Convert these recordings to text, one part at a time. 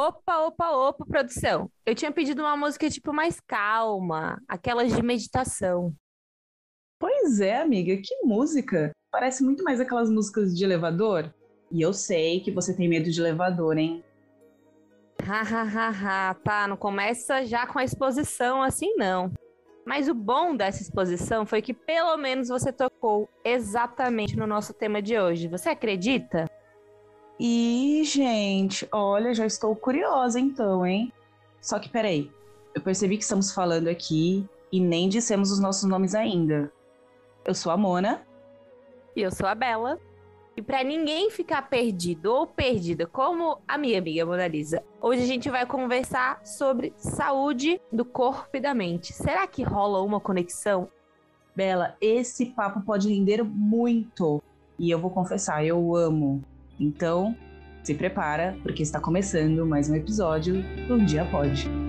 Opa, opa, opa, produção. Eu tinha pedido uma música tipo mais calma, aquelas de meditação. Pois é, amiga, que música! Parece muito mais aquelas músicas de elevador. E eu sei que você tem medo de elevador, hein? Hahaha, pá, não começa já com a exposição assim, não. Mas o bom dessa exposição foi que pelo menos você tocou exatamente no nosso tema de hoje. Você acredita? E, gente, olha, já estou curiosa então, hein? Só que peraí, eu percebi que estamos falando aqui e nem dissemos os nossos nomes ainda. Eu sou a Mona. E eu sou a Bela. E para ninguém ficar perdido ou perdida, como a minha amiga Mona Lisa, hoje a gente vai conversar sobre saúde do corpo e da mente. Será que rola uma conexão? Bela, esse papo pode render muito. E eu vou confessar, eu amo então, se prepara, porque está começando mais um episódio do Um Dia Pode.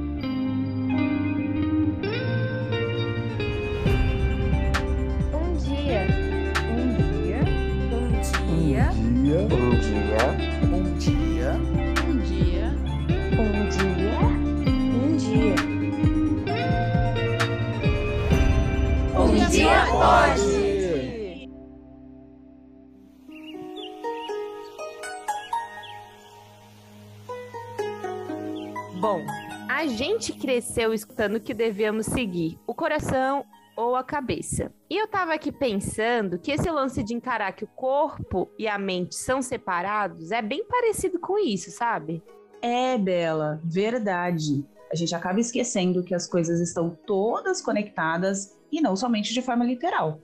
Bom, a gente cresceu escutando que devemos seguir o coração ou a cabeça. E eu tava aqui pensando que esse lance de encarar que o corpo e a mente são separados é bem parecido com isso, sabe? É, Bela, verdade. A gente acaba esquecendo que as coisas estão todas conectadas e não somente de forma literal.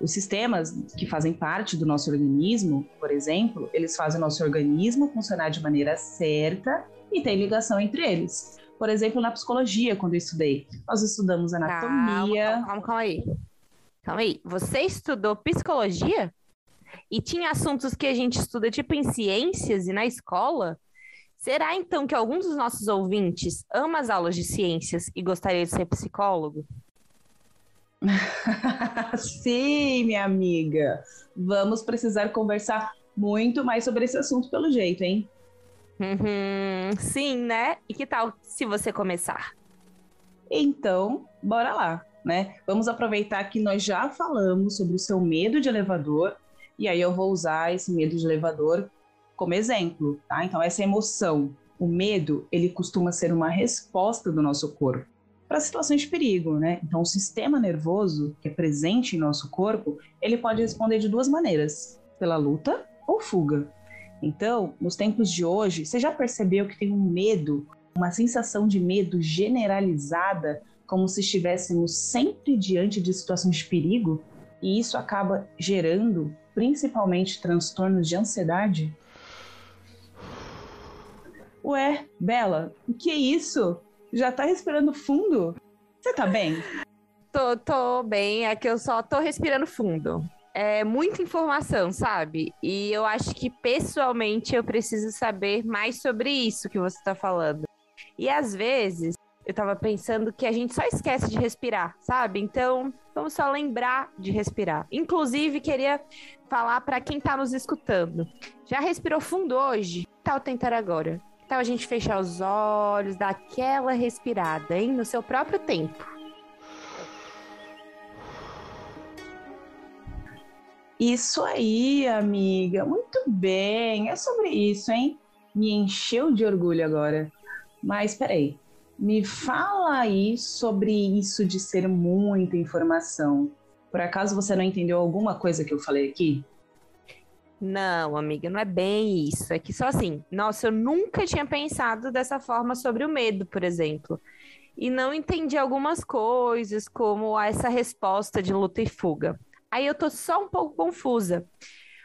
Os sistemas que fazem parte do nosso organismo, por exemplo, eles fazem o nosso organismo funcionar de maneira certa e tem ligação entre eles. Por exemplo, na psicologia, quando eu estudei, nós estudamos anatomia. Calma, calma, calma aí. Calma aí. Você estudou psicologia? E tinha assuntos que a gente estuda tipo em ciências e na escola? Será então que alguns dos nossos ouvintes ama as aulas de ciências e gostaria de ser psicólogo? Sim, minha amiga. Vamos precisar conversar muito mais sobre esse assunto pelo jeito, hein? Uhum, sim, né? E que tal se você começar? Então, bora lá, né? Vamos aproveitar que nós já falamos sobre o seu medo de elevador, e aí eu vou usar esse medo de elevador como exemplo, tá? Então, essa emoção, o medo, ele costuma ser uma resposta do nosso corpo para situações de perigo, né? Então, o sistema nervoso que é presente em nosso corpo, ele pode responder de duas maneiras: pela luta ou fuga. Então, nos tempos de hoje, você já percebeu que tem um medo, uma sensação de medo generalizada, como se estivéssemos sempre diante de situações de perigo? E isso acaba gerando principalmente transtornos de ansiedade? Ué, Bela, o que é isso? Já tá respirando fundo? Você tá bem? Tô, tô bem, é que eu só tô respirando fundo é muita informação, sabe? E eu acho que pessoalmente eu preciso saber mais sobre isso que você está falando. E às vezes eu estava pensando que a gente só esquece de respirar, sabe? Então, vamos só lembrar de respirar. Inclusive, queria falar para quem está nos escutando. Já respirou fundo hoje? Tal tentar agora? Tal a gente fechar os olhos, dar aquela respirada, hein? No seu próprio tempo. Isso aí, amiga. Muito bem. É sobre isso, hein? Me encheu de orgulho agora. Mas peraí. Me fala aí sobre isso de ser muita informação. Por acaso você não entendeu alguma coisa que eu falei aqui? Não, amiga, não é bem isso. É que só assim, nossa, eu nunca tinha pensado dessa forma sobre o medo, por exemplo. E não entendi algumas coisas, como essa resposta de luta e fuga. Aí eu tô só um pouco confusa.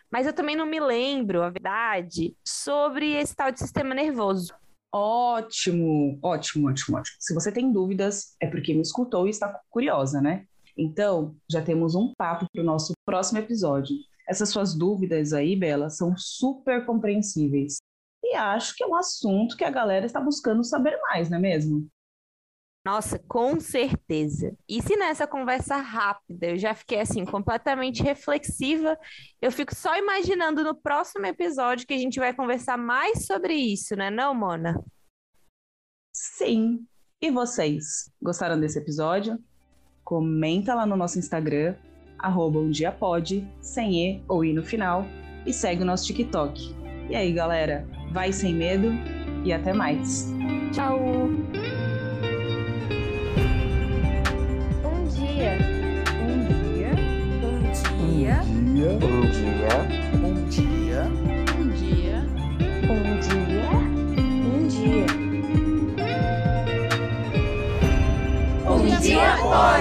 Mas eu também não me lembro, a verdade, sobre esse tal de sistema nervoso. Ótimo, ótimo, ótimo, ótimo. Se você tem dúvidas, é porque me escutou e está curiosa, né? Então, já temos um papo para o nosso próximo episódio. Essas suas dúvidas aí, Bela, são super compreensíveis. E acho que é um assunto que a galera está buscando saber mais, não é mesmo? Nossa, com certeza. E se nessa conversa rápida eu já fiquei assim completamente reflexiva, eu fico só imaginando no próximo episódio que a gente vai conversar mais sobre isso, né, não, Mona? Sim. E vocês, gostaram desse episódio? Comenta lá no nosso Instagram, arroba um dia pode, sem E ou I no final, e segue o nosso TikTok. E aí, galera, vai sem medo e até mais. Tchau! Um dia. Um dia. Um dia. Um dia. Um dia. Um dia. Um dia. Um dia. Um dia pode.